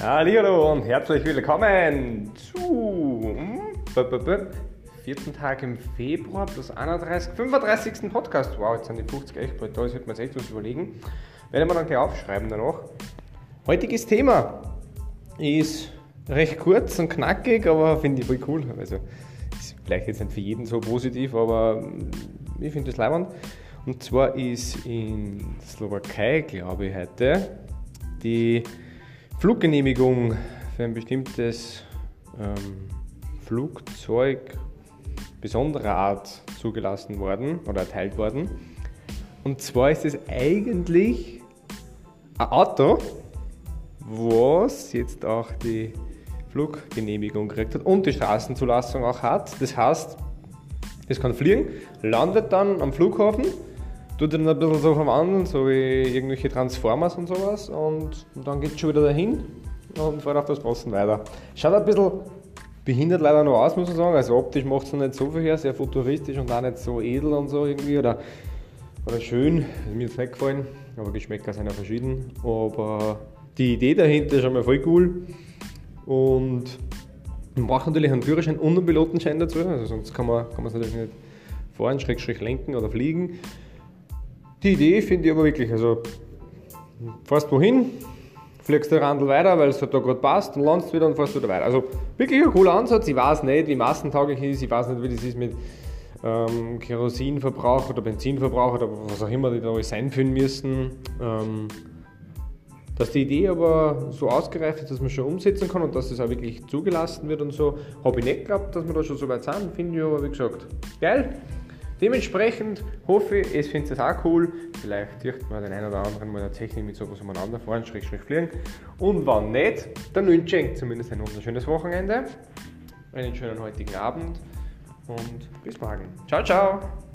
Hallo und herzlich willkommen zu hm, vierten Tag im Februar plus 31, 35. Podcast. Wow, jetzt sind die 50 echt bald da, jetzt wird man sich echt was überlegen. Werden wir dann gleich aufschreiben danach. Heutiges Thema ist recht kurz und knackig, aber finde ich voll cool. Also ist vielleicht jetzt nicht für jeden so positiv, aber hm, ich finde das leibend. Und zwar ist in Slowakei, glaube ich, heute die Fluggenehmigung für ein bestimmtes ähm, Flugzeug besonderer Art zugelassen worden oder erteilt worden. Und zwar ist es eigentlich ein Auto, was jetzt auch die Fluggenehmigung gekriegt hat und die Straßenzulassung auch hat. Das heißt, es kann fliegen, landet dann am Flughafen tut dann ein bisschen so verwandeln, so wie irgendwelche Transformers und sowas. Und, und dann geht es schon wieder dahin und fährt auf das Straßen weiter. Schaut ein bisschen behindert leider noch aus, muss man sagen. Also optisch macht es noch nicht so viel her, sehr futuristisch und auch nicht so edel und so irgendwie. Oder, oder schön, ist mir jetzt nicht gefallen, aber Geschmäcker sind ja verschieden. Aber die Idee dahinter ist schon mal voll cool. Und macht natürlich einen Führerschein und einen Pilotenschein dazu. Also sonst kann man, kann man es natürlich nicht fahren, schräg, schräg lenken oder fliegen. Die Idee finde ich aber wirklich, also fährst wohin, fliegst der Randel weiter, weil es halt da gerade passt und landest wieder und fährst wieder weiter. Also wirklich ein cooler Ansatz. Ich weiß nicht, wie massentauglich ist, ich weiß nicht, wie das ist mit ähm, Kerosinverbrauch oder Benzinverbrauch oder was auch immer die da alles einführen müssen. Ähm, dass die Idee aber so ausgereift ist, dass man schon umsetzen kann und dass es auch wirklich zugelassen wird und so, habe ich nicht geglaubt, dass wir da schon so weit sind, finde ich aber wie gesagt geil. Dementsprechend hoffe ich, es findet es auch cool. Vielleicht dürften wir den einen oder anderen mal tatsächlich mit sowas umeinander fahren, schräg, schräg fliegen. Und wenn nicht, dann wünsche ich zumindest ein wunderschönes Wochenende, einen schönen heutigen Abend und bis morgen. Ciao, ciao!